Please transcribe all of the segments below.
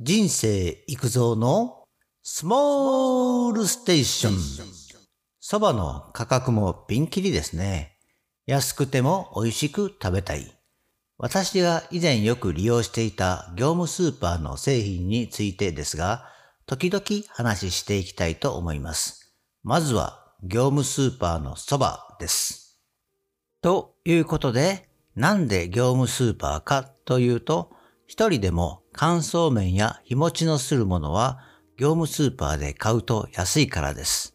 人生育造のスモールステーション。そばの価格もピンキリですね。安くても美味しく食べたい。私が以前よく利用していた業務スーパーの製品についてですが、時々話していきたいと思います。まずは業務スーパーのそばです。ということで、なんで業務スーパーかというと、一人でも乾燥麺や日持ちのするものは業務スーパーで買うと安いからです。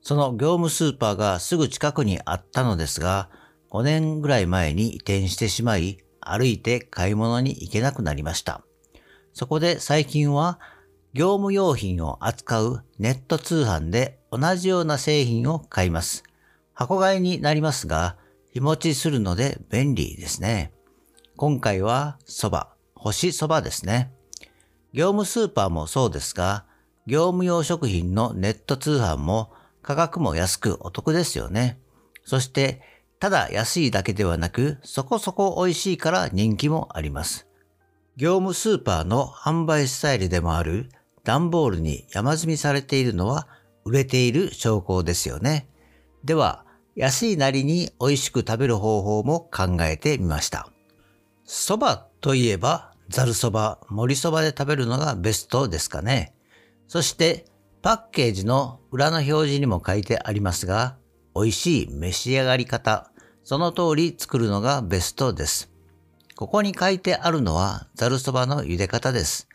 その業務スーパーがすぐ近くにあったのですが、5年ぐらい前に移転してしまい、歩いて買い物に行けなくなりました。そこで最近は業務用品を扱うネット通販で同じような製品を買います。箱買いになりますが、日持ちするので便利ですね。今回は蕎麦。干しそばですね。業務スーパーもそうですが、業務用食品のネット通販も価格も安くお得ですよね。そして、ただ安いだけではなく、そこそこ美味しいから人気もあります。業務スーパーの販売スタイルでもある段ボールに山積みされているのは売れている証拠ですよね。では、安いなりに美味しく食べる方法も考えてみました。蕎麦といえば、ざるそば、盛りそばで食べるのがベストですかね。そして、パッケージの裏の表示にも書いてありますが、美味しい召し上がり方、その通り作るのがベストです。ここに書いてあるのは、ざるそばの茹で方です。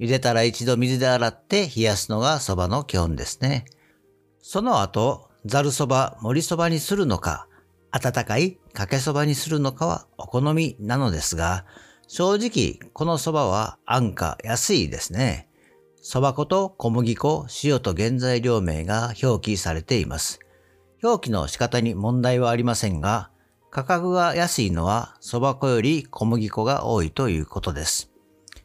茹でたら一度水で洗って冷やすのがそばの基本ですね。その後、ざるそば、盛りそばにするのか、温かいかけそばにするのかはお好みなのですが、正直この蕎麦は安価安いですね。蕎麦粉と小麦粉、塩と原材料名が表記されています。表記の仕方に問題はありませんが、価格が安いのは蕎麦粉より小麦粉が多いということです。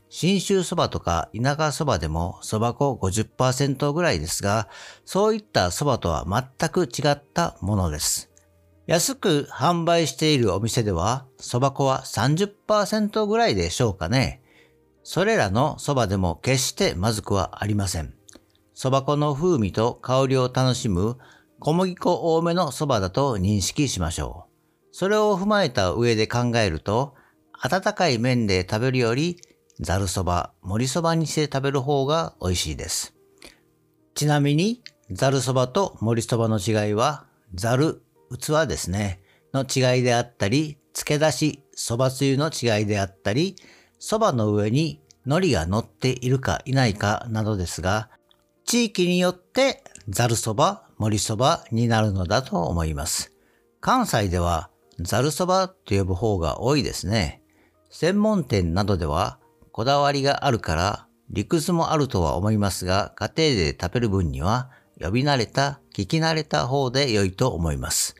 新州蕎麦とか田舎蕎麦でも蕎麦粉50%ぐらいですが、そういった蕎麦とは全く違ったものです。安く販売しているお店では、蕎麦粉は30%ぐらいでしょうかね。それらの蕎麦でも決してまずくはありません。蕎麦粉の風味と香りを楽しむ小麦粉多めの蕎麦だと認識しましょう。それを踏まえた上で考えると、温かい麺で食べるより、ざるそば、盛りそばにして食べる方が美味しいです。ちなみに、ざるそばと盛りそばの違いは、ざる器ですね、の違いであったり、漬け出し、蕎麦つゆの違いであったり、蕎麦の上に海苔が乗っているかいないかなどですが、地域によってざるそば、盛りそばになるのだと思います。関西ではざるそばと呼ぶ方が多いですね。専門店などではこだわりがあるから理屈もあるとは思いますが、家庭で食べる分には呼び慣れた、聞き慣れた方で良いと思います。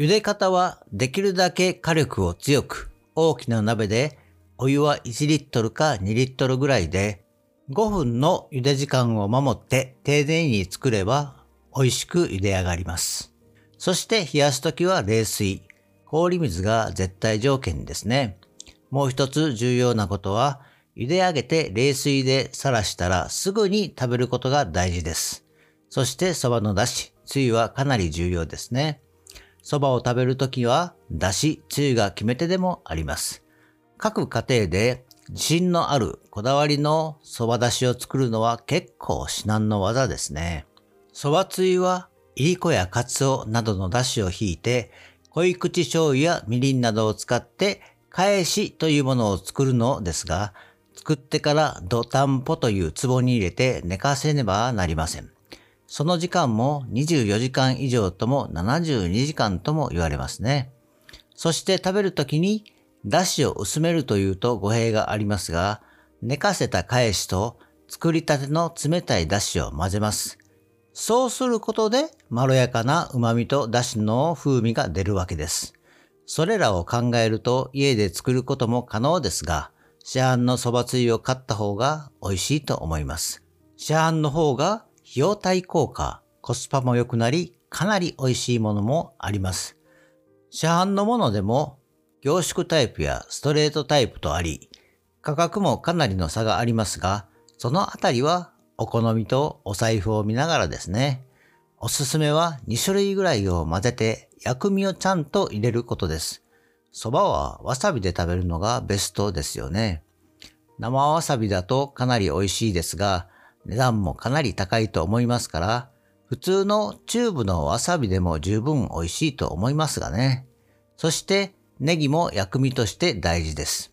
茹で方はできるだけ火力を強く、大きな鍋でお湯は1リットルか2リットルぐらいで5分の茹で時間を守って丁寧に作れば美味しく茹で上がります。そして冷やすときは冷水、氷水が絶対条件ですね。もう一つ重要なことは茹で上げて冷水でさらしたらすぐに食べることが大事です。そして蕎麦の出汁、つゆはかなり重要ですね。蕎麦を食べるときは、だし、つゆが決め手でもあります。各家庭で自信のあるこだわりの蕎麦だしを作るのは結構至難の技ですね。蕎麦つゆは、いりこやかつおなどのだしを引いて、濃い口醤油やみりんなどを使って、返しというものを作るのですが、作ってから土炭ポという壺に入れて寝かせねばなりません。その時間も24時間以上とも72時間とも言われますね。そして食べるときに、だしを薄めるというと語弊がありますが、寝かせた返しと作りたての冷たいだしを混ぜます。そうすることでまろやかな旨味とだしの風味が出るわけです。それらを考えると家で作ることも可能ですが、市販の蕎麦つゆを買った方が美味しいと思います。市販の方が費用対効果、コスパも良くなり、かなり美味しいものもあります。市販のものでも凝縮タイプやストレートタイプとあり、価格もかなりの差がありますが、そのあたりはお好みとお財布を見ながらですね。おすすめは2種類ぐらいを混ぜて薬味をちゃんと入れることです。蕎麦はわさびで食べるのがベストですよね。生わさびだとかなり美味しいですが、値段もかなり高いと思いますから、普通のチューブのわさびでも十分美味しいと思いますがね。そしてネギも薬味として大事です。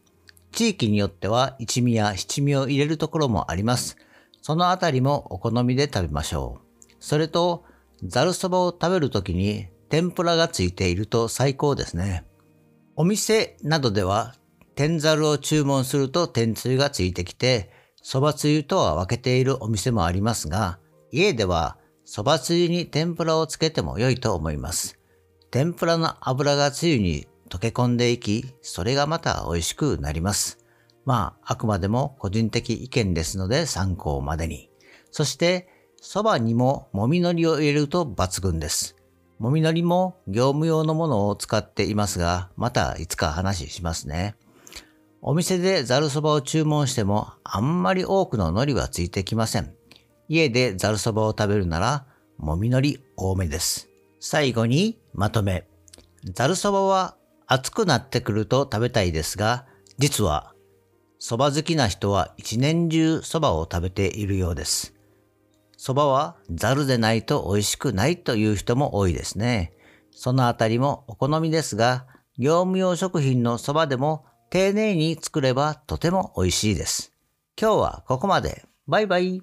地域によっては一味や七味を入れるところもあります。そのあたりもお好みで食べましょう。それと、ざるそばを食べるときに天ぷらがついていると最高ですね。お店などでは天ざるを注文すると天つゆがついてきて、蕎麦つゆとは分けているお店もありますが、家では蕎麦つゆに天ぷらをつけても良いと思います。天ぷらの油がつゆに溶け込んでいき、それがまた美味しくなります。まあ、あくまでも個人的意見ですので参考までに。そして、蕎麦にももみのりを入れると抜群です。もみのりも業務用のものを使っていますが、またいつか話しますね。お店でざるそばを注文してもあんまり多くの海苔はついてきません。家でざるそばを食べるなら、もみのり多めです。最後にまとめ。ざるそばは暑くなってくると食べたいですが、実は、蕎麦好きな人は一年中蕎麦を食べているようです。蕎麦はざるでないと美味しくないという人も多いですね。そのあたりもお好みですが、業務用食品の蕎麦でも丁寧に作ればとても美味しいです。今日はここまで。バイバイ。